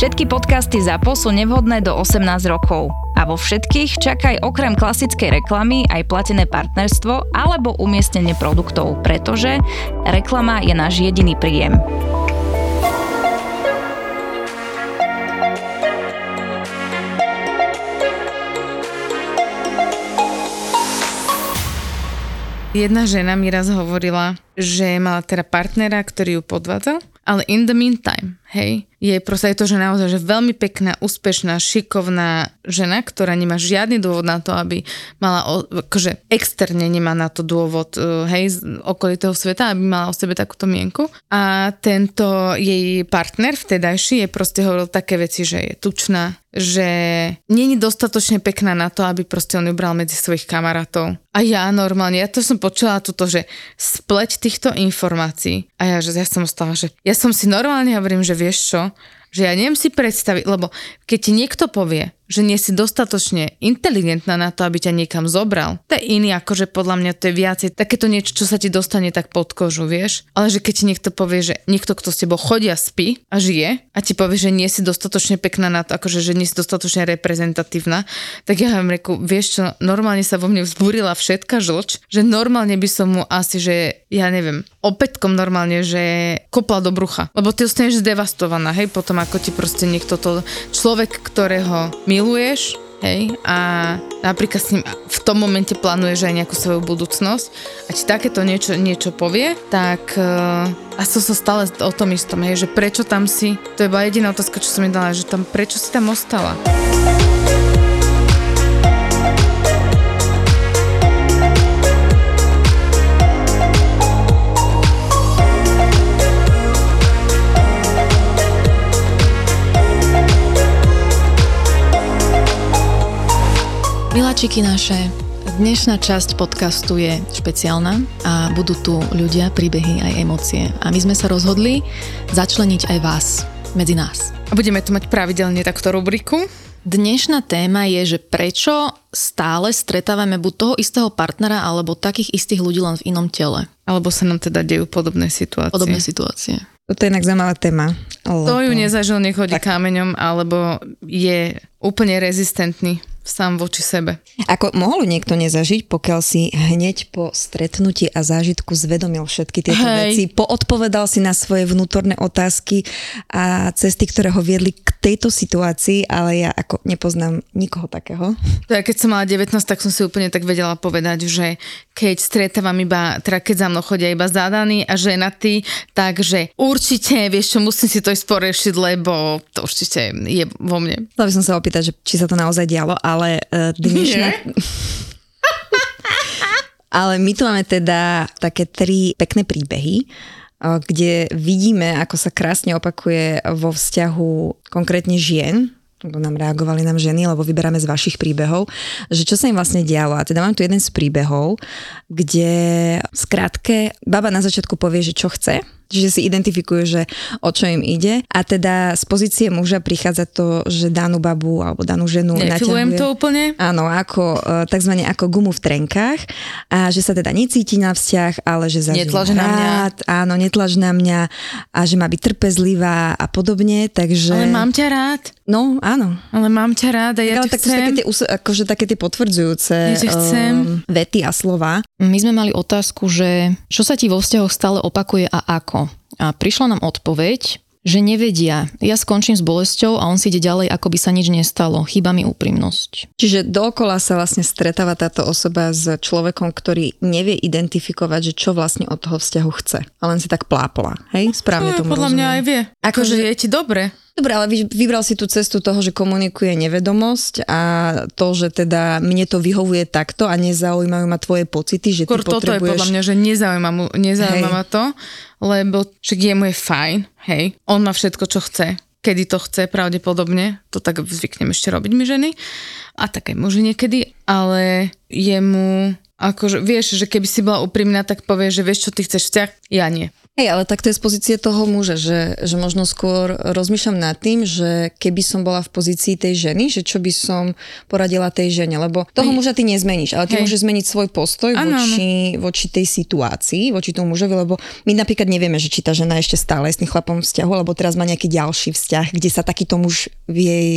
Všetky podcasty ZAPO sú nevhodné do 18 rokov. A vo všetkých čakaj okrem klasickej reklamy aj platené partnerstvo alebo umiestnenie produktov, pretože reklama je náš jediný príjem. Jedna žena mi raz hovorila, že mala teda partnera, ktorý ju podvádzal, ale in the meantime, hej, je proste aj to, že naozaj, že veľmi pekná, úspešná, šikovná žena, ktorá nemá žiadny dôvod na to, aby mala, akože externe nemá na to dôvod, e, hej, z okolitého sveta, aby mala o sebe takúto mienku. A tento jej partner vtedajší je proste hovoril také veci, že je tučná, že není dostatočne pekná na to, aby proste on ju bral medzi svojich kamarátov. A ja normálne, ja to som počula toto, že spleť týchto informácií a ja, že ja som ostala, že ja som si normálne hovorím, že vieš čo, že ja neviem si predstaviť, lebo keď ti niekto povie, že nie si dostatočne inteligentná na to, aby ťa niekam zobral. To je iný, akože podľa mňa to je viacej takéto niečo, čo sa ti dostane tak pod kožu, vieš. Ale že keď ti niekto povie, že niekto, kto s tebou chodia, spí a žije a ti povie, že nie si dostatočne pekná na to, akože že nie si dostatočne reprezentatívna, tak ja vám reku, vieš čo, normálne sa vo mne vzbúrila všetka žlč, že normálne by som mu asi, že ja neviem, opätkom normálne, že kopla do brucha. Lebo ty ostaneš zdevastovaná, hej, potom ako ti proste niekto to, človek, ktorého my miluješ, hej, a napríklad s ním v tom momente plánuješ aj nejakú svoju budúcnosť a ti takéto niečo, niečo povie, tak uh, a som sa stále o tom istom, hej, že prečo tam si, to je bola jediná otázka, čo som mi dala, že tam, prečo si tam ostala? Miláčiky naše, dnešná časť podcastu je špeciálna a budú tu ľudia, príbehy aj emócie. A my sme sa rozhodli začleniť aj vás medzi nás. A budeme tu mať pravidelne takto rubriku. Dnešná téma je, že prečo stále stretávame buď toho istého partnera alebo takých istých ľudí len v inom tele. Alebo sa nám teda dejú podobné situácie. Podobné situácie. Toto je inak zaujímavá téma. Lebo... To ju nezažil, nech hodí tak. kameňom, alebo je úplne rezistentný sám voči sebe. Ako mohol niekto nezažiť, pokiaľ si hneď po stretnutí a zážitku zvedomil všetky tieto Hej. veci, poodpovedal si na svoje vnútorné otázky a cesty, ktoré ho viedli k tejto situácii, ale ja ako nepoznám nikoho takého. To ja keď som mala 19, tak som si úplne tak vedela povedať, že keď stretávam iba, teda keď za mnou chodia iba zadaní a ženatí, takže určite, vieš čo, musím si to ísť porešiť, lebo to určite je vo mne. Chcela by som sa opýtať, že či sa to naozaj dialo, ale uh, dnešná... ale my tu máme teda také tri pekné príbehy, uh, kde vidíme, ako sa krásne opakuje vo vzťahu konkrétne žien, nám reagovali nám ženy, lebo vyberáme z vašich príbehov, že čo sa im vlastne dialo. A teda mám tu jeden z príbehov, kde skrátke baba na začiatku povie, že čo chce, Čiže si identifikujú, že o čo im ide. A teda z pozície muža prichádza to, že danú babu alebo danú ženu Nefilujem to úplne? Áno, ako, e, takzvané ako gumu v trenkách. A že sa teda necíti na vzťah, ale že zažije Netlaž na mňa. Áno, netlaž na mňa a že má byť trpezlivá a podobne. Takže... Ale mám ťa rád. No, áno. Ale mám ťa rád a ja ťa tak chcem. Také tie, akože také tie potvrdzujúce ja chcem. Um, vety a slova. My sme mali otázku, že čo sa ti vo vzťahoch stále opakuje a ako? A prišla nám odpoveď, že nevedia. Ja skončím s bolesťou a on si ide ďalej, ako by sa nič nestalo. Chýba mi úprimnosť. Čiže dookola sa vlastne stretáva táto osoba s človekom, ktorý nevie identifikovať, že čo vlastne od toho vzťahu chce. A len si tak plápla. Hej? Správne no, tomu Podľa rozumiem. mňa aj vie. Akože je ti dobre. Dobre, ale vybral si tú cestu toho, že komunikuje nevedomosť a to, že teda mne to vyhovuje takto a nezaujímajú ma tvoje pocity, že Skôr ty potrebuješ... toto je podľa mňa, že nezaujíma, mu, nezaujíma ma to, lebo však jemu je fajn, hej, on má všetko, čo chce. Kedy to chce pravdepodobne, to tak zvykneme ešte robiť my ženy. A tak aj muži niekedy, ale jemu akože vieš, že keby si bola úprimná, tak povie, že vieš, čo ty chceš vzťah, ja nie. Hej, ale tak to je z pozície toho muža, že, že možno skôr rozmýšľam nad tým, že keby som bola v pozícii tej ženy, že čo by som poradila tej žene, lebo toho muža ty nezmeníš, ale ty Hej. môžeš zmeniť svoj postoj voči, voči tej situácii, voči tomu mužovi, lebo my napríklad nevieme, že či tá žena ešte stále je s tým chlapom vzťahu, alebo teraz má nejaký ďalší vzťah, kde sa takýto muž v jej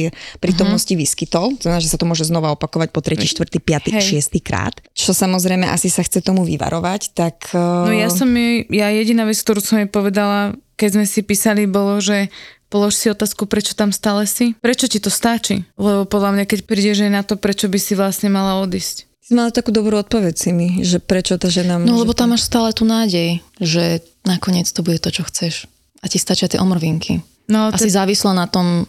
prítomnosti Mhm. vyskytol. To znamená, že sa to môže znova opakovať po tretí, štvrtý, piatý, Hej. šiestý krát. Čo samozrejme asi sa chce tomu vyvarovať, tak... No ja som jej, ja jediná vec, ktorú som jej povedala, keď sme si písali, bolo, že polož si otázku, prečo tam stále si. Prečo ti to stačí? Lebo podľa mňa, keď prídeš aj na to, prečo by si vlastne mala odísť. Si mala takú dobrú odpoveď si mi, že prečo tá žena No lebo tam máš stále tú nádej, že nakoniec to bude to, čo chceš. A ti stačia tie omrvinky. No, A to, si závislá na tom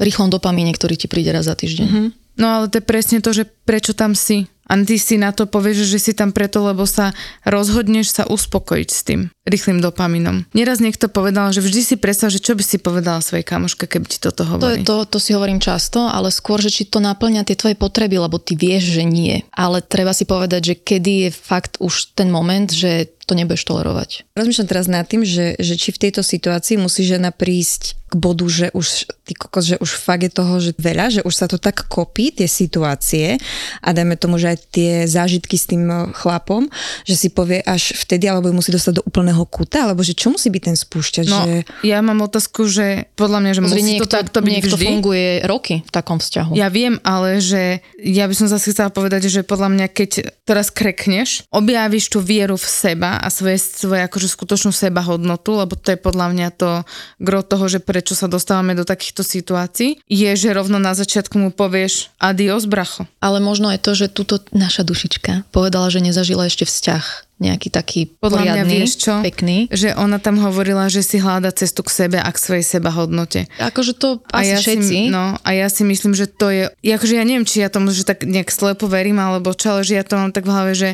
rýchlom dopamíne, ktorý ti príde raz za týždeň. Mm-hmm. no ale to je presne to, že prečo tam si. A ty si na to povieš, že si tam preto, lebo sa rozhodneš sa uspokojiť s tým rýchlým dopaminom. Neraz niekto povedal, že vždy si predstav, že čo by si povedala svojej kamoške, keby ti toto To, hovorí. je, to, to si hovorím často, ale skôr, že či to naplňa tie tvoje potreby, lebo ty vieš, že nie. Ale treba si povedať, že kedy je fakt už ten moment, že to nebudeš tolerovať. Rozmýšľam teraz nad tým, že, že či v tejto situácii musí žena prísť k bodu, že už, ty kokos, že už fakt je toho že veľa, že už sa to tak kopí, tie situácie a dajme tomu, že aj tie zážitky s tým chlapom, že si povie až vtedy, alebo ju musí dostať do úplného kuta, alebo že čo musí byť ten spúšťač, No, že... ja mám otázku, že podľa mňa, že Pozri, musí niekto, to takto byť niekto vždy. funguje roky v takom vzťahu. Ja viem, ale že ja by som zase chcela povedať, že podľa mňa, keď teraz krekneš, objavíš tú vieru v seba a svoje, svoje akože skutočnú seba hodnotu, lebo to je podľa mňa to gro toho, že prečo sa dostávame do takýchto situácií, je, že rovno na začiatku mu povieš adios, bracho. Ale možno je to, že túto naša dušička povedala, že nezažila ešte vzťah nejaký taký Podľa mňa poriadny, vieš čo? pekný. Že ona tam hovorila, že si hľada cestu k sebe a k svojej seba hodnote. Akože to asi ja všetci. Si, no, a ja si myslím, že to je, akože ja neviem, či ja tomu, že tak nejak slepo verím, alebo čo, ale že ja to mám tak v hlave, že,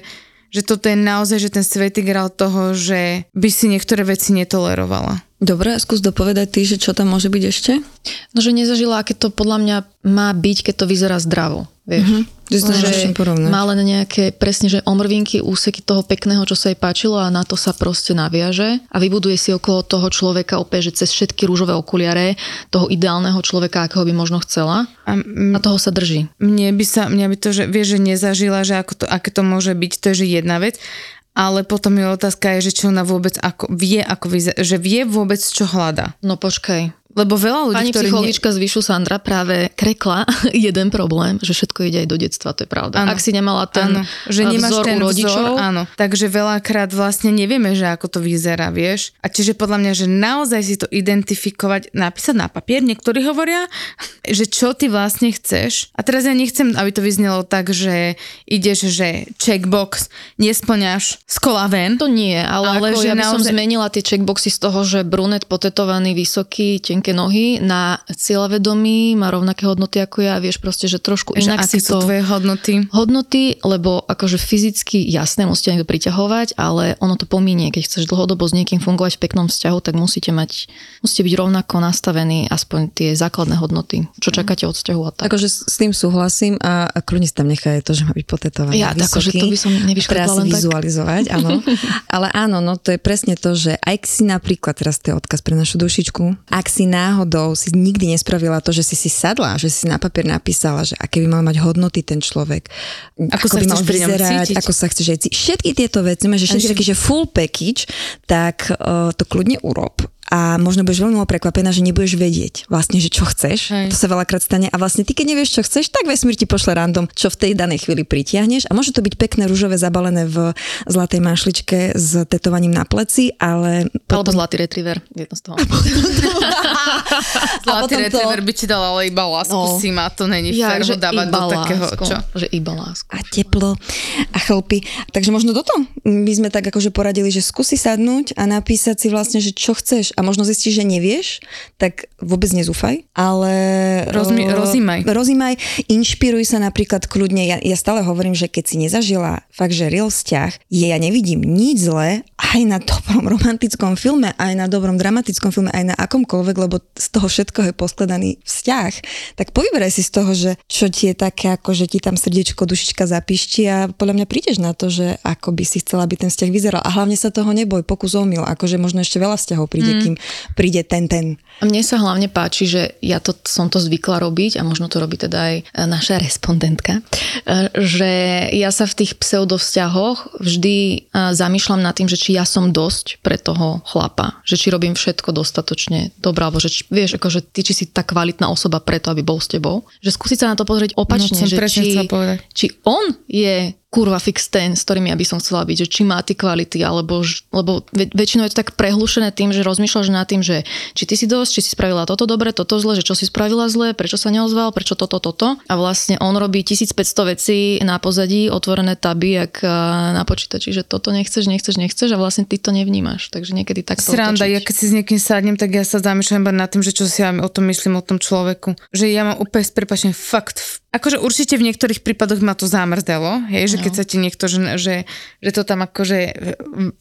že toto je naozaj, že ten svetý grál toho, že by si niektoré veci netolerovala. Dobre, skús dopovedať ty, že čo tam môže byť ešte? No, že nezažila, aké to podľa mňa má byť, keď to vyzerá zdravo. Vieš? Mhm. Že Že má len nejaké, presne, že omrvinky, úseky toho pekného, čo sa jej páčilo a na to sa proste naviaže a vybuduje si okolo toho človeka opäť, že cez všetky rúžové okuliare toho ideálneho človeka, akého by možno chcela A m- a toho sa drží. mne by sa, mňa by to, že vieš, že nezažila, že ako to, aké to môže byť, to je že jedna vec, ale potom je otázka je, že či ona vôbec ako, vie, ako vyze, že vie vôbec, čo hľadá. No počkaj, Lebo veľa ľudí, Pani psychologička z Vyšu Sandra práve krekla jeden problém, že všetko ide aj do detstva, to je pravda. Áno. Ak si nemala ten áno, že nemáš vzor ten u rodičov, vzor, áno. Takže veľakrát vlastne nevieme, že ako to vyzerá, vieš. A čiže podľa mňa, že naozaj si to identifikovať, napísať na papier, niektorí hovoria, že čo ty vlastne chceš. A teraz ja nechcem, aby to vyznelo tak, že ideš, že checkbox, nesplňaš z kola ven. To nie, ale, Ale že ja by som naozaj- zmenila tie checkboxy z toho, že brunet potetovaný, vysoký, tenké nohy na cieľavedomý, má rovnaké hodnoty ako ja, vieš proste, že trošku Že inak si to... tvoje hodnoty? Hodnoty, lebo akože fyzicky jasné, musíte niekto priťahovať, ale ono to pominie. Keď chceš dlhodobo s niekým fungovať v peknom vzťahu, tak musíte mať, musíte byť rovnako nastavení aspoň tie základné hodnoty, čo čakáte od vzťahu a tak. Akože s tým súhlasím a, a kľudne si tam nechaj to, že má byť potetovaný. Ja, akože to by som si len tak. vizualizovať, áno. Ale áno, no to je presne to, že aj si napríklad, teraz to je odkaz pre našu dušičku, ak si náhodou si nikdy nespravila to, že si si sadla, že si na papier napísala, že aké by mal mať hodnoty ten človek, Ako sa by mal vyzerať, ako sa chceš aj cítiť. Všetky tieto veci, že všetky taký, že full package, tak uh, to kľudne urob a možno budeš veľmi prekvapená, že nebudeš vedieť vlastne, že čo chceš. Hej. To sa veľakrát stane a vlastne ty, keď nevieš, čo chceš, tak vesmír ti pošle random, čo v tej danej chvíli pritiahneš a môže to byť pekné rúžové zabalené v zlatej manšličke s tetovaním na pleci, ale Alebo zlatý retriever, jedno z toho. Zlatý potom to- retriever by ti dal ale iba lásku, No. si ma to není Ja, fér že dávať do takého, lásku, čo? Že iba lásku. a teplo a chlpy. Takže možno toto by sme tak akože poradili, že skúsi sadnúť a napísať si vlastne, že čo chceš a možno zistíš, že nevieš, tak vôbec nezúfaj, ale... Rozmi- o, rozímaj. Rozímaj, inšpiruj sa napríklad kľudne. Ja, ja stále hovorím, že keď si nezažila fakt, že real vzťah, je, ja nevidím nič zlé aj na dobrom romantickom filme, aj na dobrom dramatickom filme, aj na akomkoľvek, lebo z toho všetko je poskladaný vzťah. Tak povyberaj si z toho, že čo ti je také, ako že ti tam srdiečko, dušička zapíšti a podľa mňa prídeš na to, že ako by si chcela, aby ten vzťah vyzeral. A hlavne sa toho neboj, pokus omyl, akože možno ešte veľa vzťahov príde, mm. kým príde ten, ten. Mne sa hlavne páči, že ja to, som to zvykla robiť a možno to robí teda aj e, naša respondentka, e, že ja sa v tých pseudovzťahoch vždy e, zamýšľam nad tým, že či ja som dosť pre toho chlapa, že či robím všetko dostatočne dobré, alebo že či, vieš, akože ty, či si tá kvalitná osoba preto, aby bol s tebou. Že skúsiť sa na to pozrieť opačne, No, že či, či on je kurva fix ten, s ktorým ja by som chcela byť, že či má tie kvality, alebo, lebo väč- väčšinou je to tak prehlušené tým, že rozmýšľaš nad tým, že či ty si dosť, či si spravila toto dobre, toto zle, že čo si spravila zle, prečo sa neozval, prečo toto, toto. A vlastne on robí 1500 vecí na pozadí, otvorené taby, jak a, na počítači, že toto nechceš, nechceš, nechceš a vlastne ty to nevnímaš. Takže niekedy tak to Sranda, otočiť. ja keď si s niekým sadnem, tak ja sa zamýšľam iba nad tým, že čo si ja o tom myslím, o tom človeku. Že ja mám úplne s prepačením fakt, akože určite v niektorých prípadoch ma to zamrzdelo, hej, že keď sa ti niekto, že, že, že to tam akože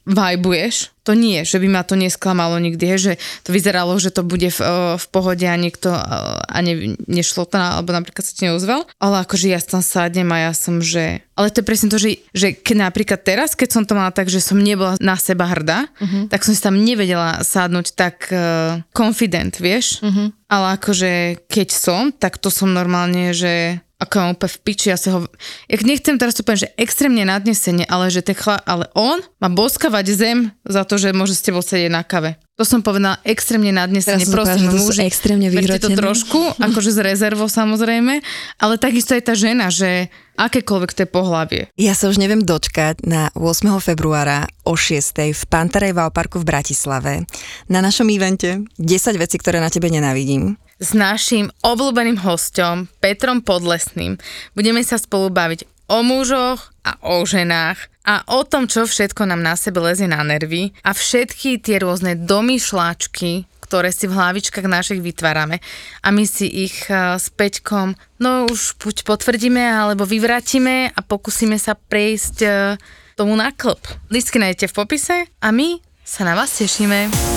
vajbuješ, to nie, že by ma to nesklamalo nikdy, že to vyzeralo, že to bude v, o, v pohode a niekto o, a ne, nešlo to, alebo napríklad sa ti neozval, ale akože ja tam sadnem a ja som, že... Ale to je presne to, že, že keď napríklad teraz, keď som to mala tak, že som nebola na seba hrdá, uh-huh. tak som si tam nevedela sadnúť tak uh, confident, vieš? Uh-huh. Ale akože keď som, tak to som normálne, že ako úplne v piči, ja sa ho... Ja nechcem teraz to povedať, že extrémne nadnesenie, ale že ten chla, ale on má boskavať zem za to, že môže s tebou sedieť na kave. To som povedala extrémne nadnesenie, Teraz prosím, sú muži. extrémne berte to trošku, akože z rezervou samozrejme, ale takisto aj tá žena, že akékoľvek to je pohlavie. Ja sa už neviem dočkať na 8. februára o 6. v Pantarej Parku v Bratislave na našom evente 10 vecí, ktoré na tebe nenávidím. S naším obľúbeným hostom Petrom Podlesným. Budeme sa spolu baviť o mužoch a o ženách a o tom, čo všetko nám na sebe lezie na nervy a všetky tie rôzne domýšľačky, ktoré si v hlavičkách našich vytvárame a my si ich eh, s Peťkom no už buď potvrdíme alebo vyvratíme a pokúsime sa prejsť eh, tomu na klb. Listky nájdete v popise a my sa na vás tešíme.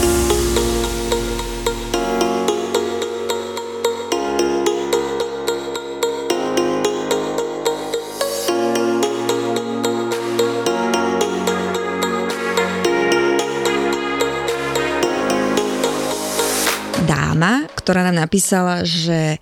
That. Ktorá nám napísala, že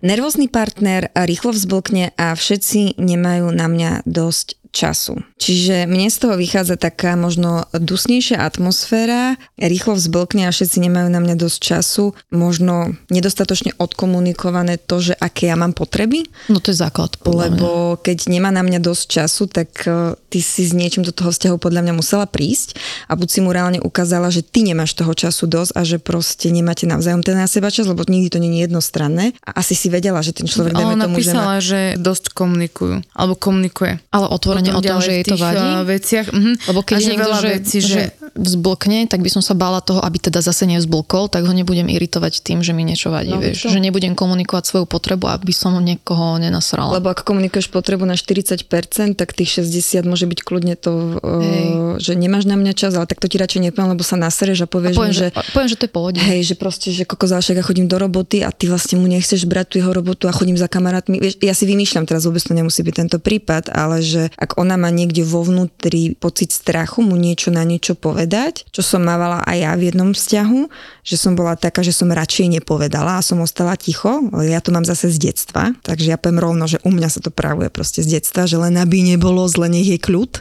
nervózny partner rýchlo vzblkne a všetci nemajú na mňa dosť času. Čiže mne z toho vychádza taká možno dusnejšia atmosféra, rýchlo vzblkne a všetci nemajú na mňa dosť času, možno nedostatočne odkomunikované to, že aké ja mám potreby, No to je základ. podľa mňa. lebo keď nemá na mňa dosť času, tak eh, ty si s niečím do toho vzťahu podľa mňa musela prísť a buď si mu reálne ukázala, že ty nemáš toho času dosť a že proste nemáte navzájom ten na seba čas, lebo nikdy to nie je jednostranné a asi si vedela, že ten človek, dajme ona tomu, že má... že dosť komunikujú, alebo komunikuje. Ale otvorene o tom, že jej to vadí? uh, veciach. Mhm. Lebo keď a niekto, veľa že, vecí, že... že... vzblkne, tak by som sa bála toho, aby teda zase nevzblkol, tak ho nebudem iritovať tým, že mi niečo vadí, No, vieš. to- Že nebudem komunikovať svoju potrebu, aby som niekoho nenasrala. Lebo ak komunikuješ potrebu na 40%, tak tých 60 môže byť kľudne to, uh, že nemáš na mňa čas, ale tak to ti radšej nepoviem, lebo sa nasereš a povieš, poviem, mu, že, že, poviem, že to je pohode. Hej, že proste, že koko zášek ja chodím do roboty a ty vlastne mu nechceš brať tú jeho robotu a chodím za kamarátmi. Vieš, ja si vymýšľam teraz, vôbec to nemusí byť tento prípad, ale že ak ona má niekde vo vnútri pocit strachu mu niečo na niečo povedať, čo som mávala aj ja v jednom vzťahu, že som bola taká, že som radšej nepovedala a som ostala ticho, ja to mám zase z detstva, takže ja poviem rovno, že u mňa sa to pravuje proste z detstva, že len aby nebolo zle, nech je kľud,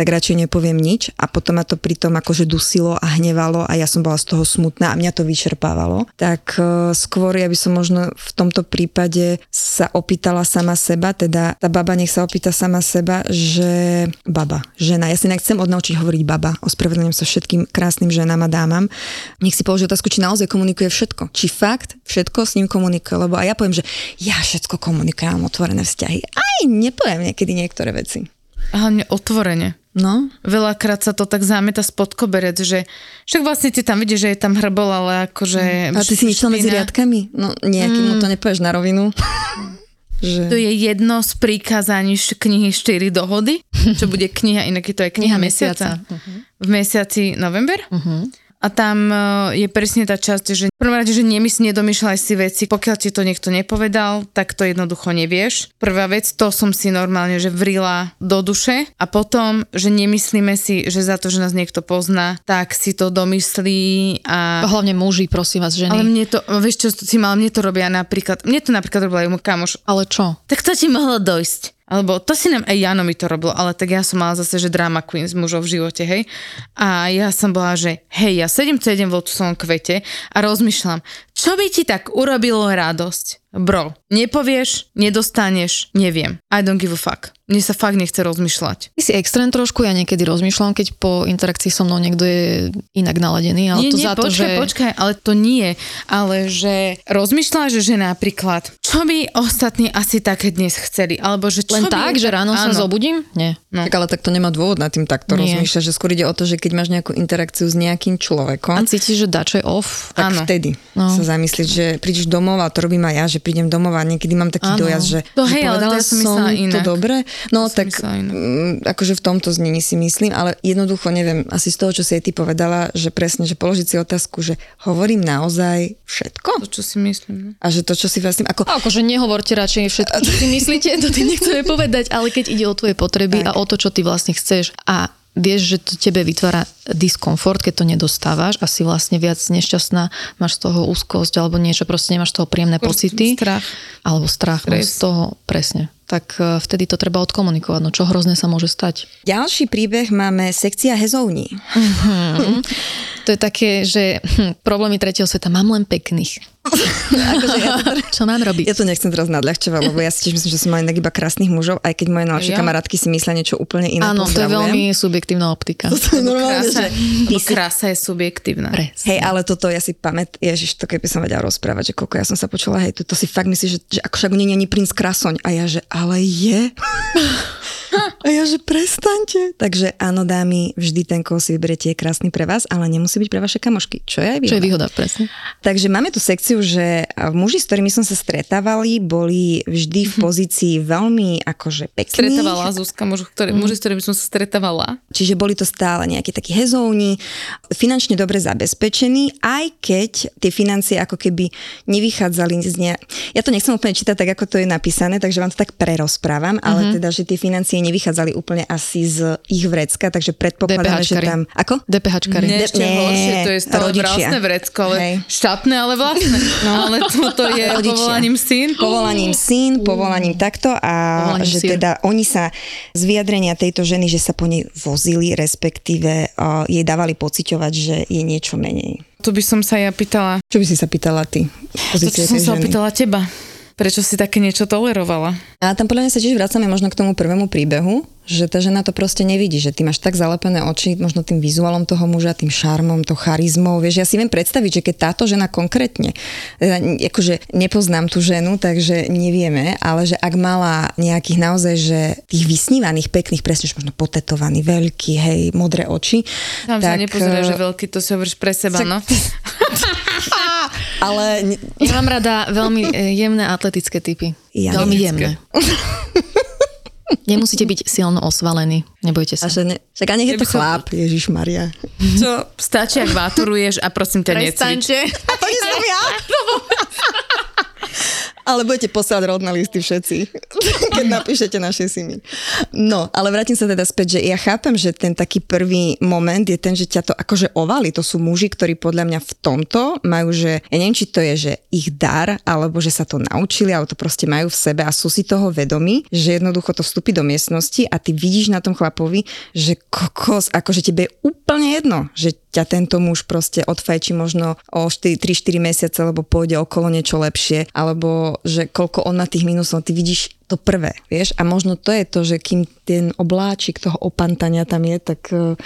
tak radšej nepoviem nič a potom ma to pritom akože dusilo a hnevalo a ja som bola z toho smutná a mňa to vyčerpávalo. Tak e, skôr ja by som možno v tomto prípade sa opýtala sama seba, teda tá baba nech sa opýta sama seba, že baba, žena, ja si nechcem odnaučiť hovoriť baba, ospravedlňujem sa všetkým krásnym ženám a dámam. Nech si položí otázku, či naozaj komunikuje všetko. Či fakt všetko s ním komunikuje, lebo aj ja poviem, že ja všetko komunikujem, otvorené vzťahy. Aj nepoviem niekedy niektoré veci. Hlavne otvorene. No, Veľakrát sa to tak zámeta spod koberec, že však vlastne ty tam vidíš, že je tam hrbol, ale akože... a ty si niečo medzi riadkami? No, nejakým mu to nepovieš na rovinu. že... To je jedno z prikázaní knihy 4 dohody, čo bude kniha, inak je to aj kniha, Kniha mesiaca. mesiaca. V mesiaci november. Uh-huh. A tam e, je presne tá časť, že v prvom rade, že nemysl, nedomýšľaj si veci, pokiaľ ti to niekto nepovedal, tak to jednoducho nevieš. Prvá vec, to som si normálne, že vrila do duše a potom, že nemyslíme si, že za to, že nás niekto pozná, tak si to domyslí a... Hlavne muži, prosím vás, ženy. Ale mne to, vieš čo si mal, mne to robia napríklad, mne to napríklad robila aj kamoš, ale čo? tak to ti mohlo dojsť. Alebo to si nám aj Jano mi to robilo, ale tak ja som mala zase, že drama queen z mužov v živote, hej. A ja som bola, že hej, ja sedím celý deň vo svojom kvete a rozmýšľam, čo by ti tak urobilo radosť? Bro, nepovieš, nedostaneš, neviem. I don't give a fuck. Mne sa fakt nechce rozmýšľať. Ty si extrém trošku, ja niekedy rozmýšľam, keď po interakcii so mnou niekto je inak naladený, ale nie, to nie, za to, počkaj, že... počkaj, ale to nie. Ale že rozmýšľaš, že napríklad, čo by ostatní asi také dnes chceli? Alebo že čo Len by tak, že ráno sa zobudím? Nie. No. Tak ale tak to nemá dôvod na tým takto Nie. rozmýšľať, že skôr ide o to, že keď máš nejakú interakciu s nejakým A človekom, cítiš, že dačo je off? tak Áno. vtedy No. sa zamyslieť, že prídeš domov a to robím aj ja, že prídem domov a niekedy mám taký Áno. dojazd, že, To že hej, ale to povedala ja som to inak. dobre. No To som tak mm, akože v tomto znení si myslím, ale jednoducho neviem, asi z toho, čo si aj ty povedala, že presne, že položiť si otázku, že hovorím naozaj všetko? To, čo si myslím. No. A že to, čo si vlastne, ako A Akože nehovorte radšej všetko, čo si myslíte, to tým nechceme povedať, ale keď ide o tvoje potreby Tak. a o to, čo ty vlastne chceš a vieš, že to tebe vytvára diskomfort, keď to nedostávaš a si vlastne viac nešťastná, máš z toho úzkosť alebo niečo, proste nemáš z toho príjemné pocity. Strach. Alebo strach, no, z toho, presne. Tak e, vtedy to treba odkomunikovať, no čo hrozné sa môže stať. ďalší príbeh máme sekcia hezovní. To je také, že hm, problémy tretieho sveta, mám len pekných. Akože ja to Čo mám robiť? Ja to nechcem teraz nadľahčovať, lebo ja si tiež myslím, že som mala inak iba krásnych mužov, aj keď moje najlepšie Ja? kamarátky si myslia niečo úplne iné. Áno, to je veľmi subjektívna optika. To je normálne, Krása, že... lebo krása je subjektívna. Hej, ale toto ja si pamät, ježiš, to keby som vedela rozprávať, že koľko ja som sa počula, hej, to, to si fakt myslíš, že, že ako však nie je ani princ Krasoň. A ja, že ale je. A ja, že prestaňte. Takže áno, dámy, vždy ten, koho si vyberiete, je krásny pre vás, ale nemusí byť pre vaše kamošky. Čo je aj Čo je výhoda. výhoda, presne. Takže máme tu sekciu, že muži, s ktorými som sa stretávali, boli vždy v pozícii veľmi akože pekných. Stretávala Zuzka, muži, ktorý, muži, s ktorými som sa stretávala. Čiže boli to stále nejakí takí hezovní, finančne dobre zabezpečení, aj keď tie financie ako keby nevychádzali z ne... Ja to nechcem úplne čítať tak, ako to je napísané, takže vám to tak prerozprávam, ale Mhm. teda, že tie financie nevychádzali úplne asi z ich vrecka, takže predpokladáme, že tam... Ako? DPHčkari. Nie, ešte nie, horšie, to je stále rodičia. vlastné vrecko, ale Hej. štátne, ale vlastné. No, ale toto je Rodičia. povolaním syn. Povolaním syn, povolaním takto a Povolaním že sír. teda oni sa z vyjadrenia tejto ženy, že sa po nej vozili, respektíve uh, jej dávali pociťovať, že je niečo menej. Tu by som sa ja pýtala, Čo by si sa pýtala ty? to, čo som sa ženy. opýtala teba. Prečo si také niečo tolerovala? A tam podľa mňa sa tiež vracame možno k tomu prvému príbehu, že tá žena to proste nevidí, že ty máš tak zalepené oči, možno tým vizuálom toho muža, tým šarmom, to charizmou, vieš, ja si viem predstaviť, že keď táto žena konkrétne, teda, akože nepoznám tú ženu, takže nevieme, ale že ak mala nejakých naozaj, že tých vysnívaných, pekných, presne, možno potetovaný, veľký, hej, modré oči. Tam sa tak, nepozerá, eh, že veľký, to si hovoríš pre seba, no. Ale Ja mám rada veľmi e, jemné atletické typy. Ja veľmi jemné. Nemusíte byť silno osvalení, nebojte a sa. že ne, však ani je to by som- chlap, Ježiš Maria. Čo, stačí, ak váturuješ a prosím ťa, necvič. A to nie som ja. Ale budete posielať rodné listy všetci, keď napíšete naše simy. No, ale vrátim sa teda späť, že ja chápem, že ten taký prvý moment je ten, že ťa to akože ovali. To sú muži, ktorí podľa mňa v tomto majú, že ja neviem, či to je, že ich dar, alebo že sa to naučili, alebo to proste majú v sebe a sú si toho vedomí, že jednoducho to vstúpi do miestnosti a ty vidíš na tom chlapovi, že kokos, akože tebe je úplne jedno, že ťa tento muž proste odfajčí možno o 3-4 mesiace, lebo pôjde okolo niečo lepšie, alebo že koľko on má tých minusov, ty vidíš to prvé, vieš, a možno to je to, že kým ten obláčik toho opantania tam je, tak eh,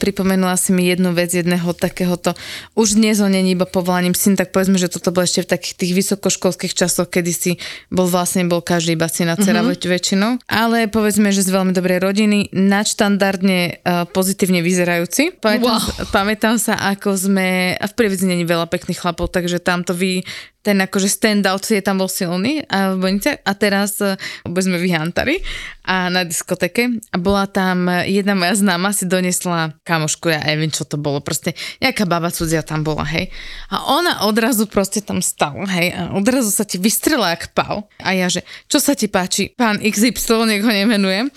pripomenula si mi jednu vec jedného takéhoto, už dnes on není iba povolaním syn, tak povedzme, že toto bolo ešte v takých tých vysokoškolských časoch, kedy si bol vlastne bol každý iba syna dcera mm-hmm. väčšinou. Ale povedzme, že z veľmi dobrej rodiny, nadštandardne uh, pozitívne vyzerajúci. Pamätám, wow. pamätám sa, ako sme, a v prievidzi není veľa pekných chlapov, takže tam to vy ten akože standout je tam bol silný a, v Bonice, a teraz uh, sme vyhantari a na diskoteke a bola tam jedna moja známa si donesla kamošku, ja neviem čo to bolo, proste nejaká baba cudzia tam bola, hej. A ona odrazu proste tam stala, hej, a odrazu sa ti vystrela jak pav. A ja, že čo sa ti páči, pán XY, nech ho nemenujem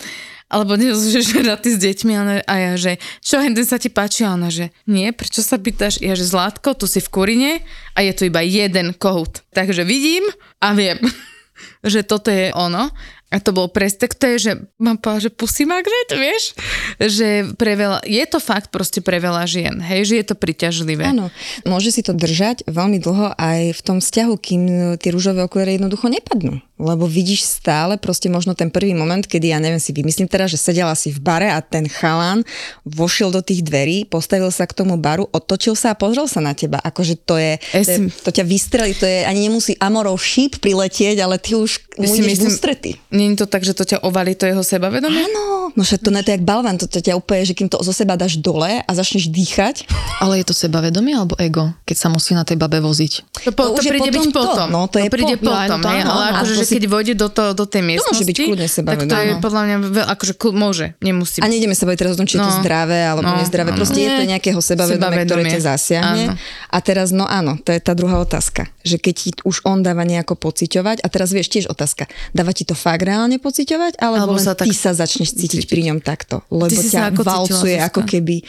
alebo nie, že ty s deťmi a ja, že čo, hen sa ti páči a ona, že nie, prečo sa pýtaš? Ja, že Zlátko, tu si v Kurine a je tu iba jeden kohút. Takže vidím a viem, že toto je ono. A to bolo presne, to je, že mám povedať, že pusy magnet, vieš? Že pre veľa, je to fakt proste pre veľa žien, hej, že je to priťažlivé. Áno, môže si to držať veľmi dlho aj v tom vzťahu, kým tie rúžové okuliare jednoducho nepadnú lebo vidíš stále proste možno ten prvý moment, kedy ja neviem si vymyslím teraz, že sedela si v bare a ten chalan vošiel do tých dverí, postavil sa k tomu baru, otočil sa a pozrel sa na teba. Akože to je, to, je, to ťa vystrelí, to je, ani nemusí Amorov šíp priletieť, ale ty už mu ideš ústrety. Nie je to tak, že to ťa ovalí to jeho sebavedomie? Áno, no že to nie je jak balvan, to, to ťa úplne, že kým to zo seba dáš dole a začneš dýchať. Ale je to sebavedomie alebo ego, keď sa musí na tej babe voziť? To, po, to, to príde byť potom. No, to, to je príde po, potom, no, ale akože, že keď vojde do, to, do tej miestnosti, to môže byť kľudne tak to je podľa mňa veľ, akože kľud, môže, nemusí. A nejdeme sa baviť teraz o tom, či je to no, zdravé alebo no, nezdravé. Proste je to nejakého sebavedomia, ktoré ťa zasiahne. Áno. A teraz, no áno, to je tá druhá otázka. Že keď ti už on dáva nejako pociťovať, a teraz vieš tiež otázka, dáva ti to fakt reálne pociťovať, alebo, alebo sa tak... ty sa začneš cítiť, pri ňom takto, lebo ťa ako valcuje ako keby.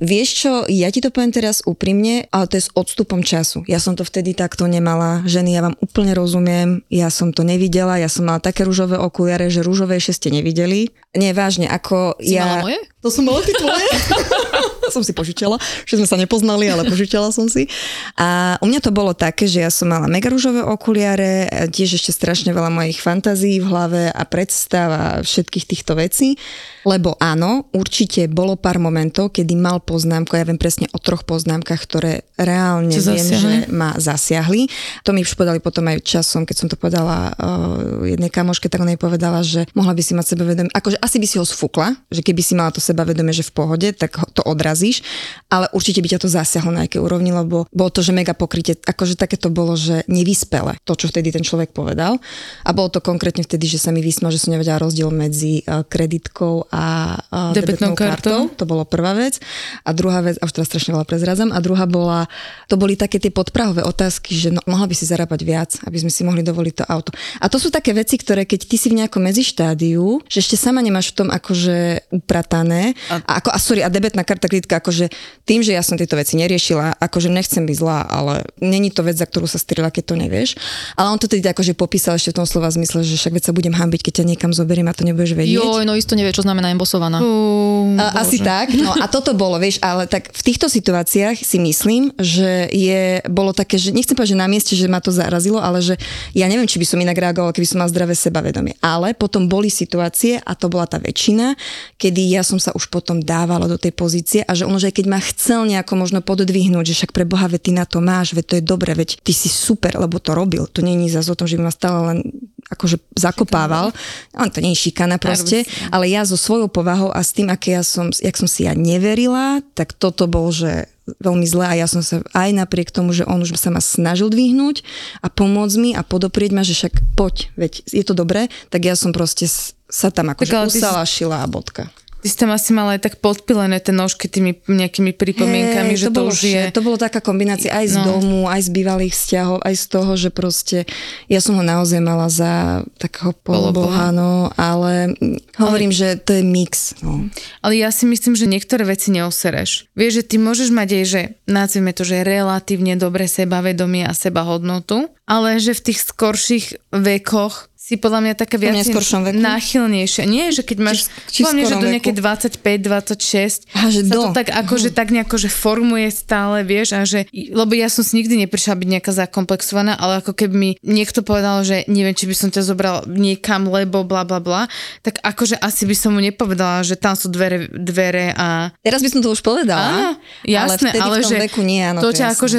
Vieš čo, ja ti to poviem teraz úprimne, ale to je s odstupom času. Ja som to vtedy takto nemala. Ženy, ja vám úplne rozumiem, ja som to nevidela, ja som mala také rúžové okuliare, že rúžové ešte ste nevideli. Nie, vážne, ako si ja... Mala moje? To som mala ty tvoje. som si požičala, že sme sa nepoznali, ale požičala som si. A u mňa to bolo také, že ja som mala mega rúžové okuliare, tiež ešte strašne veľa mojich fantázií v hlave a predstav a všetkých týchto vecí. Lebo áno, určite bolo pár momentov, kedy mal poznámku, ja viem presne o troch poznámkach, ktoré reálne Čo viem, zasiahli? že ma zasiahli. To mi už povedali potom aj časom, keď som to povedala uh, jednej kamoške, tak ona jej povedala, že mohla by si mať sebavedomie, akože asi by si ho sfúkla, že keby si mala to sebavedomie, že v pohode, tak to odrazíš, ale určite by ťa to zasiahlo na nejaké úrovni, lebo bolo to, že mega pokrytie, akože také to bolo, že nevyspele, to, čo vtedy ten človek povedal. A bolo to konkrétne vtedy, že sa mi vysmal, že som nevedela rozdiel medzi uh, kreditkou a uh, debetnou, kartou. kartou. To bolo prvá vec. A druhá vec, a už teraz strašne veľa prezradzam, a druhá bola, to boli také tie podprahové otázky, že no, mohla by si zarábať viac, aby sme si mohli dovoliť to auto. A to sú také veci, ktoré keď ty si v nejakom medzištádiu, že ešte sama nemáš v tom akože upratané, a, a, ako, a sorry, a debetná karta kreditka, akože tým, že ja som tieto veci neriešila, akože nechcem byť zlá, ale není to vec, za ktorú sa strila, keď to nevieš. Ale on to teda akože popísal ešte v tom slova zmysle, že však veď sa budem hambiť, keď ťa niekam zoberiem a to nebudeš vedieť. Jo, no isto nevie, čo znamená znamená embosovaná. Uh, a, asi tak. No a toto bolo, vieš, ale tak v týchto situáciách si myslím, že je, bolo také, že nechcem povedať, že na mieste, že ma to zarazilo, ale že ja neviem, či by som inak reagovala, keby som mal zdravé sebavedomie. Ale potom boli situácie, a to bola tá väčšina, kedy ja som sa už potom dávala do tej pozície a že ono, že keď ma chcel nejako možno pododvihnúť, že však pre Boha, veď ty na to máš, veď to je dobre, veď ty si super, lebo to robil. To není zase o tom, že by ma stále len akože zakopával. On to nie je šikana proste, ale ja so svojou povahou a s tým, aké ja som, jak som si ja neverila, tak toto bol, že veľmi zle a ja som sa aj napriek tomu, že on už sa ma snažil dvihnúť a pomôcť mi a podoprieť ma, že však poď, veď je to dobré, tak ja som proste sa tam akože usalašila a bodka. Ty si tam asi mala aj tak podpilené tie nožky tými nejakými pripomienkami, hey, že to, to už je... To bolo taká kombinácia aj z no. domu, aj z bývalých vzťahov, aj z toho, že proste ja som ho naozaj mala za takého poloboha, no, ale hovorím, ale... že to je mix. No. Ale ja si myslím, že niektoré veci neosereš. Vieš, že ty môžeš mať aj, že nazvime to, že relatívne dobre sebavedomie a sebahodnotu, ale že v tých skorších vekoch si podľa mňa taká viac náchylnejšia. Nie, že keď máš, Či- či podľa mňa, že do nejaké 25, 26 Aha, že sa do. to tak akože, tak nejako, že formuje stále, vieš, a že, lebo ja som si nikdy neprišla byť nejaká zakomplexovaná, ale ako keby mi niekto povedal, že neviem, či by som ťa zobral niekam, lebo bla bla bla, tak akože asi by som mu nepovedala, že tam sú dvere, dvere a Teraz by som to už povedala. Áno, jasné, ale, vtedy ale, v tom že veku nie, áno, to to ťa akože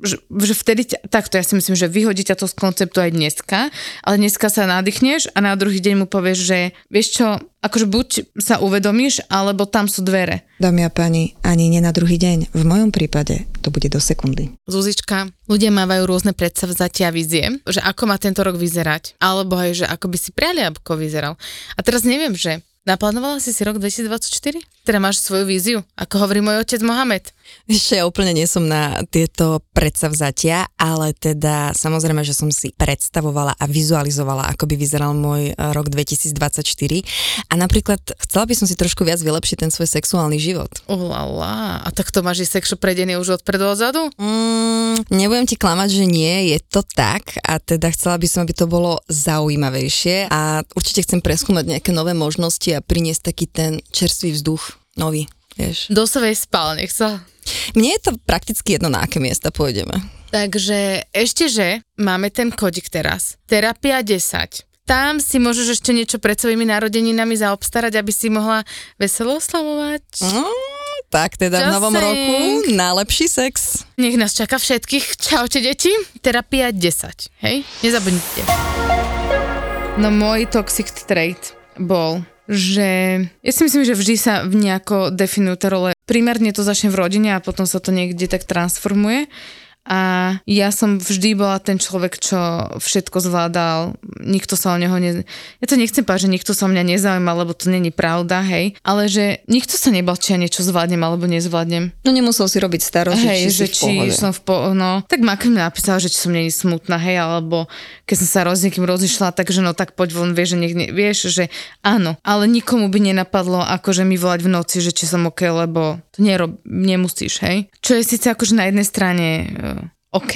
že, že vtedy, ťa, takto ja si myslím, že vyhodí ťa to z konceptu aj dneska, ale dneska sa nadýchneš a na druhý deň mu povieš, že vieš čo, akože buď sa uvedomíš, alebo tam sú dvere. Dámy a páni, ani nie na druhý deň. V mojom prípade to bude do sekundy. Zuzička, ľudia mávajú rôzne predsavzatia a vízie, že ako má tento rok vyzerať, alebo aj, že ako by si priali, ako vyzeral. A teraz neviem, že naplánovala si si rok 2024? Teda máš svoju víziu, ako hovorí môj otec Mohamed. Ešte ja úplne nie som na tieto predsavzatia, ale teda samozrejme, že som si predstavovala a vizualizovala, ako by vyzeral môj e, rok 2024. A napríklad chcela by som si trošku viac vylepšiť ten svoj sexuálny život. Ulala, a tak to máš i sexo predený už odpredu odzadu? Mm, nebudem ti klamať, že nie, je to tak a teda chcela by som, aby to bolo zaujímavejšie a určite chcem preskúmať nejaké nové možnosti a priniesť taký ten čerstvý vzduch, nový, vieš. Do svojej spálne chcela. Mne je to prakticky jedno, na aké miesta pôjdeme. Takže ešte, že máme ten kodik teraz. Terapia 10. Tam si môžeš ešte niečo pred svojimi narodeninami zaobstarať, aby si mohla veselo oslavovať. No, tak teda v Just novom roku najlepší sex. Nech nás čaká všetkých. Čaute, deti. Terapia 10. Hej? Nezabudnite. No môj toxic trait bol, že ja si myslím, že vždy sa v nejako definujú tie role. Primárne to začne v rodine a potom sa to niekde tak transformuje. A ja som vždy bola ten človek, čo všetko zvládal, nikto sa o neho ne... Ja to nechcem povedať, že nikto sa o mňa nezaujíma, lebo to není pravda, hej, ale že nikto sa nebal, či ja niečo zvládnem alebo nezvládnem. No nemusel si robiť starosti, Hej, či že si v či pohode. som v po, no, tak Maka mi napísala, že či som není smutná, hej, alebo keď som sa roz niekým rozišla, takže no tak poď von, vieš, že nech, ne, vieš, že áno, ale nikomu by nenapadlo akože mi volať v noci, že či som ok, lebo to nerob, nemusíš, hej. Čo je síce akože na jednej strane uh, ok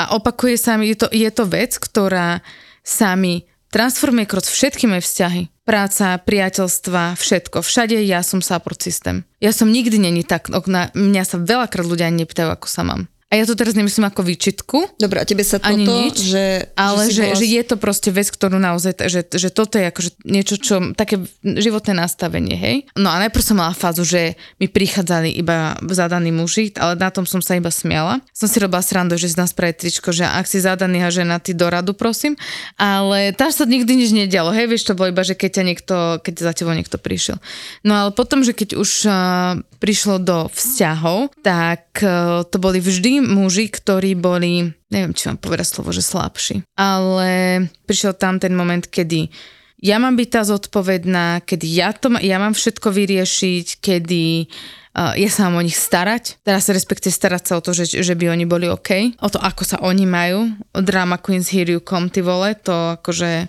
a opakuje sa mi, je to, je to vec, ktorá sa mi transformuje kroz všetky moje vzťahy. Práca, priateľstva, všetko. Všade ja som support systém. Ja som nikdy není tak, na, mňa sa veľakrát ľudia nepýtajú, ako sa mám. A ja to teraz nemyslím ako výčitku, Dobre, a tebe sa Ani toto, nič, že... ale si že, bola- že je to proste vec, ktorú naozaj, že, že toto je akože niečo, čo, také životné nastavenie, hej. No a najprv som mala fázu, že mi prichádzali iba zadaní muži, ale na tom som sa iba smiala. Som si robila srandu, že si nás spraví tričko, že ak si zadaný a žena, ty do radu, prosím. Ale tam sa nikdy nič nedialo, hej, vieš, to bolo iba, že keď ťa niekto, keď za tebou niekto prišiel. No ale potom, že keď už uh, prišlo do vzťahov, tak uh, to boli vždy muži, ktorí boli, neviem, či mám povedať slovo, že slabší, ale prišiel tam ten moment, kedy ja mám byť tá zodpovedná, kedy ja, to, ja mám všetko vyriešiť, kedy uh, ja sa mám o nich starať, teraz respektive starať sa o to, že, že by oni boli OK, o to, ako sa oni majú, drama queens here you come, ty vole, to akože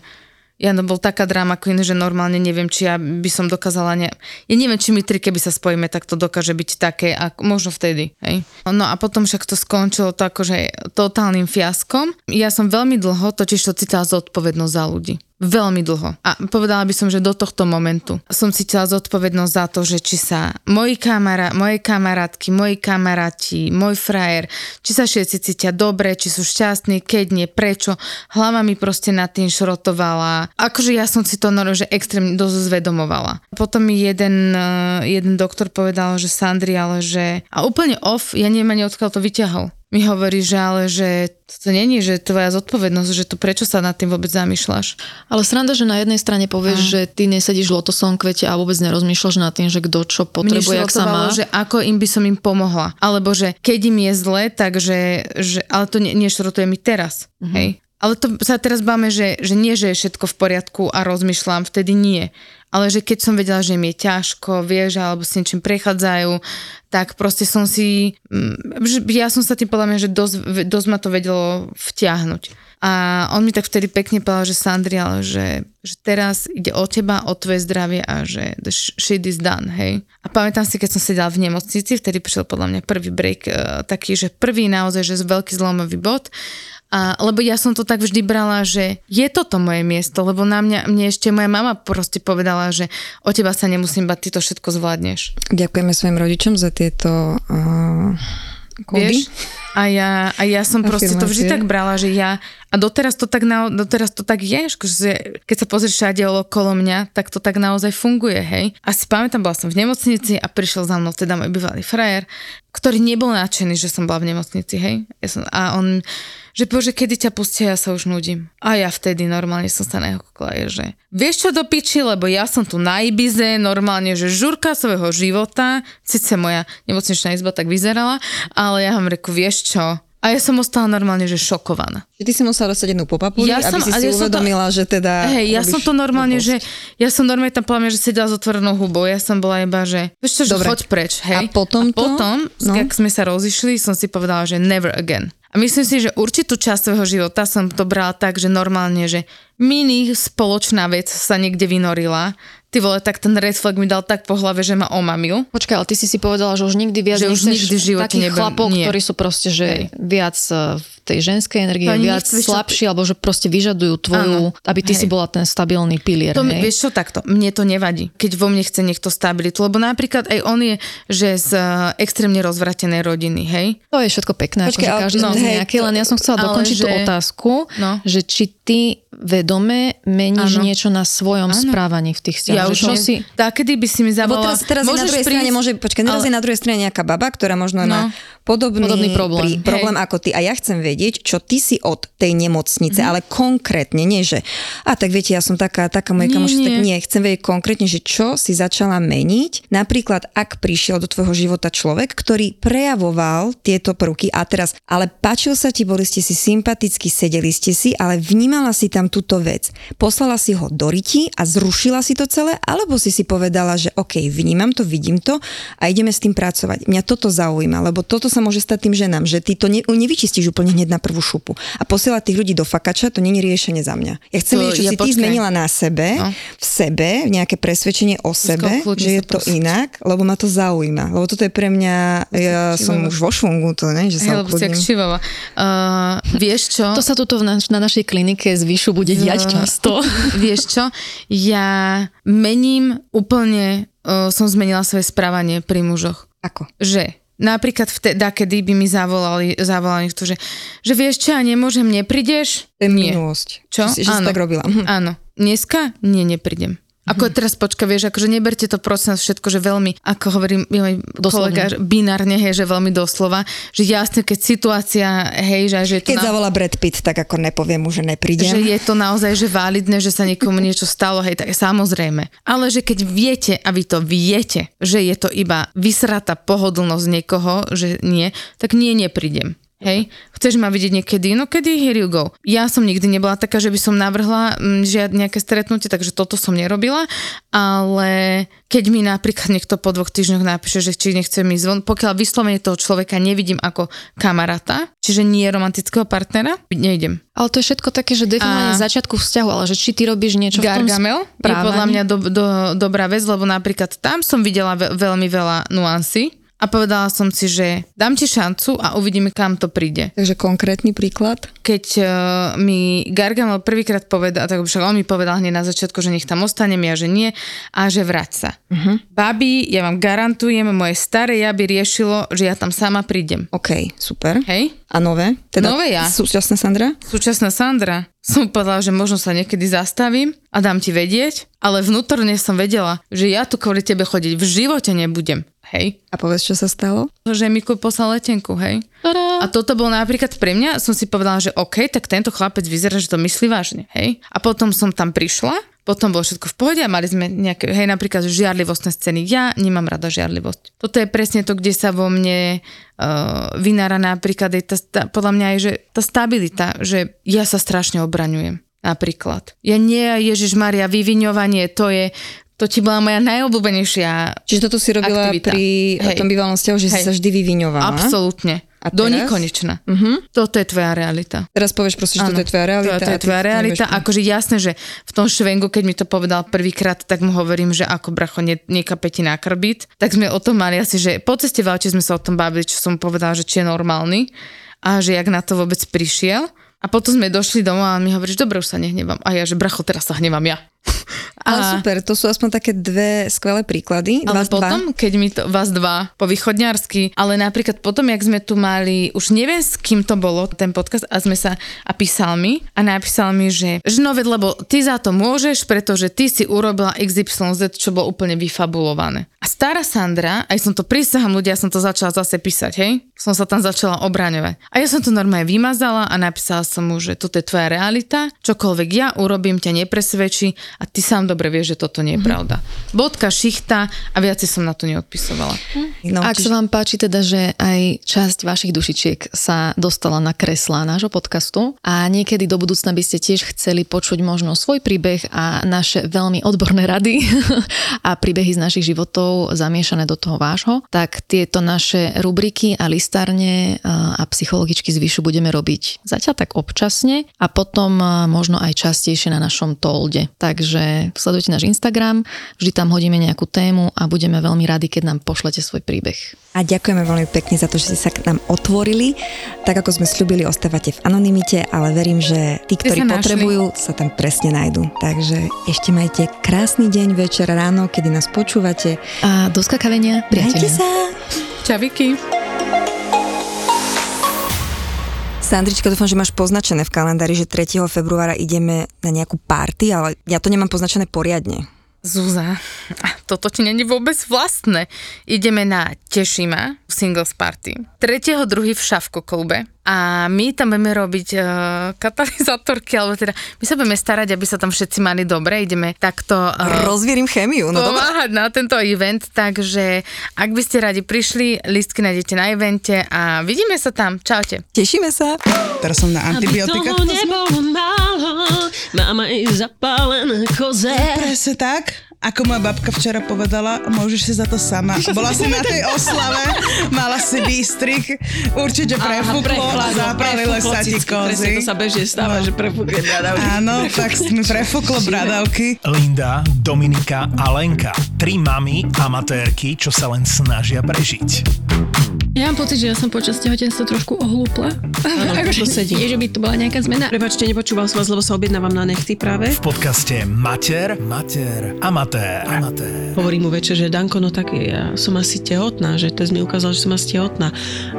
Jano bol taká drama queen, že normálne neviem, či ja by som dokázala, ne... ja neviem, či my tri, keby sa spojíme, tak to dokáže byť také, a možno vtedy, hej. No a potom však to skončilo to akože totálnym fiaskom. Ja som veľmi dlho totiž to cítila zodpovednosť za ľudí. Veľmi dlho. A povedala by som, že do tohto momentu som cítila zodpovednosť za to, že či sa moji kamara, moje kamarátky, moji kamaráti, môj frajer, či sa všetci cítia dobre, či sú šťastní, keď nie, prečo. Hlava mi proste nad tým šrotovala. Akože ja som si to normálne, že extrémne dosť zvedomovala. Potom mi jeden, eh, jeden doktor povedal, že Sandri, ale že... A úplne off, ja neviem ani odkiaľ to vyťahol mi hovorí, že ale že to není, že tvoja zodpovednosť, že to prečo sa nad tým vôbec zamýšľaš. Ale sranda, že na jednej strane povieš, že ty nesedíš v lotosovom kvete a vôbec nerozmýšľaš nad tým, že kto čo potrebuje, Mne ak sa má. že ako im by som im pomohla. Alebo že keď im je zle, takže, že, ale to ne, nešrotuje mi teraz. Uh-huh. Hej? Ale to sa teraz báme, že, že nie, že je všetko v poriadku a rozmýšľam, vtedy nie. Ale že keď som vedela, že im je ťažko, vieš, alebo s niečím prechádzajú, tak proste som si, mm, ja som sa tým podľa mňa, že dosť, dosť ma to vedelo vtiahnuť. A on mi tak vtedy pekne povedal, že Sandri, ale že, že teraz ide o teba, o tvoje zdravie a že the sh- shit is done, hej. A pamätám si, keď som sedela v nemocnici, vtedy prišiel podľa mňa prvý break, uh, taký, že prvý naozaj, že veľký zlomový bod A, lebo ja som to tak vždy brala, že je toto moje miesto, lebo na mňa, mne ešte moja mama proste povedala, že o teba sa nemusím bať, ty to všetko zvládneš. Ďakujeme svojim rodičom za tieto uh, kódy. Vieš? A ja, a ja som proste to vždy tak brala, že ja, a doteraz to tak, na, doteraz to tak je, že keď sa pozrieš všade okolo mňa, tak to tak naozaj funguje, hej. A si pamätám, bola som v nemocnici a prišiel za mnou teda môj bývalý frajer, ktorý nebol nadšený, že som bola v nemocnici, hej. Ja som, a on, že bože, kedy ťa pustia, ja sa už nudím. A ja vtedy normálne som sa na jeho kúkla, že vieš čo do piči, lebo ja som tu na Ibize, normálne, že žurka svojho života, síce moja nemocničná izba tak vyzerala, ale ja vám reku, vieš čo, a ja som ostala normálne, že šokovaná. Ty si musela dostať jednu popapuli, Ja aby som- si si ja som to- uvedomila, že teda... Hej, ja som to normálne, blbosť. že ja som normálne tam povedala, že sedela s otvorenou hubou, ja som bola iba, že vieš čo, že Dobre. choď preč, hej. A potom a to? potom, No. no. jak sme sa rozišli, som si povedala, že never again. A myslím si, že určitú časť svojho života som to brala tak, že normálne, že mini spoločná vec sa niekde vynorila. Ty vole, tak ten red flag mi dal tak po hlave, že ma omamil. Počkaj, ale ty si si povedala, že už nikdy viac Že už nikdy v živote takých nebudem- chlapov, nie. ktorí sú proste, že Hej. viac eh, v tej ženskej energie, To ani viac nechceš, čo- slabší, alebo že proste vyžadujú tvoju, Áno. aby ty si Hej. bola ten stabilný pilier. To, hej? vieš čo, takto, mne to nevadí, keď vo mne chce niekto stabilitu, lebo napríklad aj on je, že z uh, extrémne rozvratenej rodiny, hej? To je všetko pekné, Počkej, akože ale- každý no, hej, nejakej, to- len ja som chcela dokončiť tú že- otázku, No. že či ty vedome meníš Áno. niečo na svojom Áno. správaní v tých Ja už čo si... tak, kedy by si mi zavolala, teraz, teraz je na môžeš druhej strane, prísť, môže, počkaj, teraz ale- je na druhej strane nejaká baba, ktorá možno No. má podobný, Podobný problém. Pri, problém Hej. ako ty. A ja chcem vedieť, čo ty si od tej nemocnice, Mhm. ale konkrétne, nie že, a tak viete, ja som taká, taká moje Nie, kamoši, tak nie. chcem vedieť konkrétne, že čo si začala meniť. Napríklad, ak prišiel do tvojho života človek, ktorý prejavoval tieto prvky a teraz, ale páčil sa ti, boli ste si sympaticky, sedeli ste si, ale vnímala si tam túto vec. Poslala si ho do ryti a zrušila si to celé, alebo si si povedala, že OK, vnímam to, vidím to a ideme s tým pracovať. Mňa toto zaujíma, lebo toto sa môže stať tým ženám, že ty to ne, nevyčistíš úplne hneď na prvú šupu. A posielať tých ľudí do fakača, to není riešenie za mňa. Ja chcem To- vedieť, čo ja si ty počkaj. zmenila na sebe, No. v sebe, nejaké presvedčenie o sebe, že je to prosím. inak, lebo ma to zaujíma. Lebo toto je pre mňa, ja som už vo švungu, to ne, že sa ukludním. Uh, vieš čo? To sa tuto v naš, na našej klinike z Výšu bude diať často. Vieš čo? Ja mením úplne, uh, som zmenila svoje správanie pri mužoch. Ako? Že napríklad vteda, kedy by mi zavolali, zavolali niekto, že, že vieš čo, ja nemôžem, neprídeš? To je minulosť. Čo? Že, že si tak robila. Hm. Áno. Dneska? Nie, neprídem. Ako teraz počka, vieš, akože neberte to prosím všetko, že veľmi, ako hovorím Doslovne. kolega, binárne, hej, že veľmi doslova, že jasne, keď situácia, hej, že, že je to Keď na- zavolá Brad Pitt, tak ako nepoviem mu, že neprídem. že je to naozaj že validné, že sa niekomu niečo stalo, hej, tak samozrejme. Ale že keď viete, a vy to viete, že je to iba vysratá pohodlnosť niekoho, že nie, tak nie, neprídem. Hej, chceš ma vidieť niekedy, no kedy, here you go. Ja som nikdy nebola taká, že by som navrhla mm, žiadne nejaké stretnutie, takže toto som nerobila, ale keď mi napríklad niekto po dvoch týždňoch napíše, že či nechce mi zvon, pokiaľ vyslovene toho človeka nevidím ako kamaráta, čiže nie romantického partnera, nejdem. Ale to je všetko také, že definovanie začiatku vzťahu, ale že či ty robíš niečo Gargamel v tom je správaní. podľa mňa do, do, dobrá vec, lebo napríklad tam som videla ve, veľmi veľa nuancí a povedala som si, že dám ti šancu a uvidíme, kam to príde. Takže konkrétny príklad. Keď uh, mi Gargamel prvýkrát povedal, tak však on mi povedal hneď na začiatku, že nech tam ostanem, ja že nie a že vrať sa. Uh-huh. Babi, ja vám garantujem, moje staré ja by riešilo, že ja tam sama prídem. OK, super. Hej? A nové? Teda Nové ja. Súčasná Sandra? Súčasná Sandra. Som povedala, že možno sa niekedy zastavím a dám ti vedieť, ale vnútorne som vedela, že ja tu kvôli tebe chodiť v živote nebudem. Hej? A povedz, čo sa stalo? Že mi poslal letenku, hej? A toto bol napríklad pre mňa, som si povedala, že OK, tak tento chlapec vyzerá, že to myslí vážne, hej? A potom som tam prišla, potom bolo všetko v pohode a mali sme nejaké, hej, napríklad žiarlivostné scény. Ja nemám rada žiarlivosť. Toto je presne to, kde sa vo mne uh, vynára napríklad, je tá, tá, podľa mňa je, že tá stabilita, že ja sa strašne obraňujem. Napríklad. Ja nie, Ježiš Maria, vyviňovanie, to je, to ti bola moja najobľúbenejšia Čiže toto si robila Aktivita. pri Hej. tom bývalom vzťahu, že si Hej. sa vždy vyviňovala. Absolútne. A Do nekonečna. Mhm. Toto je tvoja realita. Teraz povieš proste, že toto je tvoja realita. To, to je tvoja realita. Akože jasné, že v tom švengu, keď mi to povedal prvýkrát, tak mu hovorím, že ako bracho ne, nekape ti na krbit. Tak sme o tom mali asi, že po ceste v aute sme sa o tom bavili, čo som povedala, že či je normálny a že jak na to vôbec prišiel. A potom sme došli domov a mi hovorí, že dobre, už sa nehnevam. A ja, že bracho, teraz sa hnevam ja. Ale super, to sú aspoň také dve skvelé príklady. Ale Vás potom, dva. keď mi to, vás dva po východňarsky, ale napríklad potom, jak sme tu mali, už neviem s kým to bolo, ten podcast, a sme sa, a písal mi, a napísal mi, že, že no lebo ty za to môžeš, pretože ty si urobila XYZ, čo bolo úplne vyfabulované. A stará Sandra, aj som to prisahám ľudia, som to začala zase písať, hej? Som sa tam začala obraňovať. A ja som to normálne vymazala a napísala som mu, že toto je tvoja realita, čokoľvek ja urobím, ťa nepresvedčí a ty sám dobre vieš, že toto nie je pravda. Bodka, šichta a viacej som na to neodpisovala. No, Ak čiže- sa vám páči teda, že aj časť vašich dušičiek sa dostala na kreslá nášho podcastu a niekedy do budúcna by ste tiež chceli počuť možno svoj príbeh a naše veľmi odborné rady a príbehy z našich životov zamiešané do toho vášho, tak tieto naše rubriky a listárne a a psychologičky z Vyšu budeme robiť zatiaľ tak občasne a potom možno aj častejšie na našom tolde. Takže sledujte náš Instagram, vždy tam hodíme nejakú tému a budeme veľmi radi, keď nám pošlete svoj príbeh. A ďakujeme veľmi pekne za to, že ste sa k nám otvorili. Tak ako sme slúbili, ostávate v anonimite, ale verím, že tí, ktorí sa našli. potrebujú, sa tam presne nájdu. Takže ešte majte krásny deň, večer, ráno, kedy nás počúvate. A do skakavenia, Majte priatelia. sa! Čaviky. Sandrička, dúfam, že máš poznačené v kalendári, že 3. februára ideme na nejakú party, ale ja to nemám poznačené poriadne. Zúza, toto ti není vôbec vlastné. Ideme na Tešima v Singles Party. 3.2. v Šavko klube. A my tam budeme robiť uh, katalizátorky, alebo teda my sa budeme starať, aby sa tam všetci mali dobre. Ideme takto uh, Rozvierim chémiu, no pomáhať na tento event, takže ak by ste radi prišli, listky nájdete na evente a vidíme sa tam. Čaute. Tešíme sa. Teraz som na Aby antibiotika. toho nebolo málo, mám aj zapálené koze. Presne tak, ako moja babka včera povedala, môžeš si za to sama. Bola si na tej oslave, mala si výstrik, určite prefúklo a zapálilo sa ti kozy. to sa bežne stáva, No. že prefúkne bradavky. Áno, tak mi prefúklo bradavky. Linda, Dominika a Lenka. Tri mamy amatérky, čo sa len snažia prežiť. Ja mám pocit, že ja som počas tehotenstva trošku ohlúpla. Áno, to sedí. Nie, že by to bola nejaká zmena. Prepačte, nepočúval som vás, lebo sa objednávam na nechty práve. V podcaste Mater, Mater, Amatér. Amatér. Hovorí mu večer, že Danko, no tak ja som asi tehotná, že test mi ukázal, že som asi tehotná.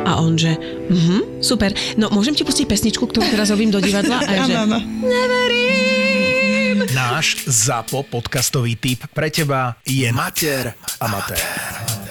A on, že mhm, super. No môžem ti pustiť pesničku, ktorú teraz robím do divadla? A ja, že, áno. Náš ZAPO podcastový tip pre teba je Mater, Amatér.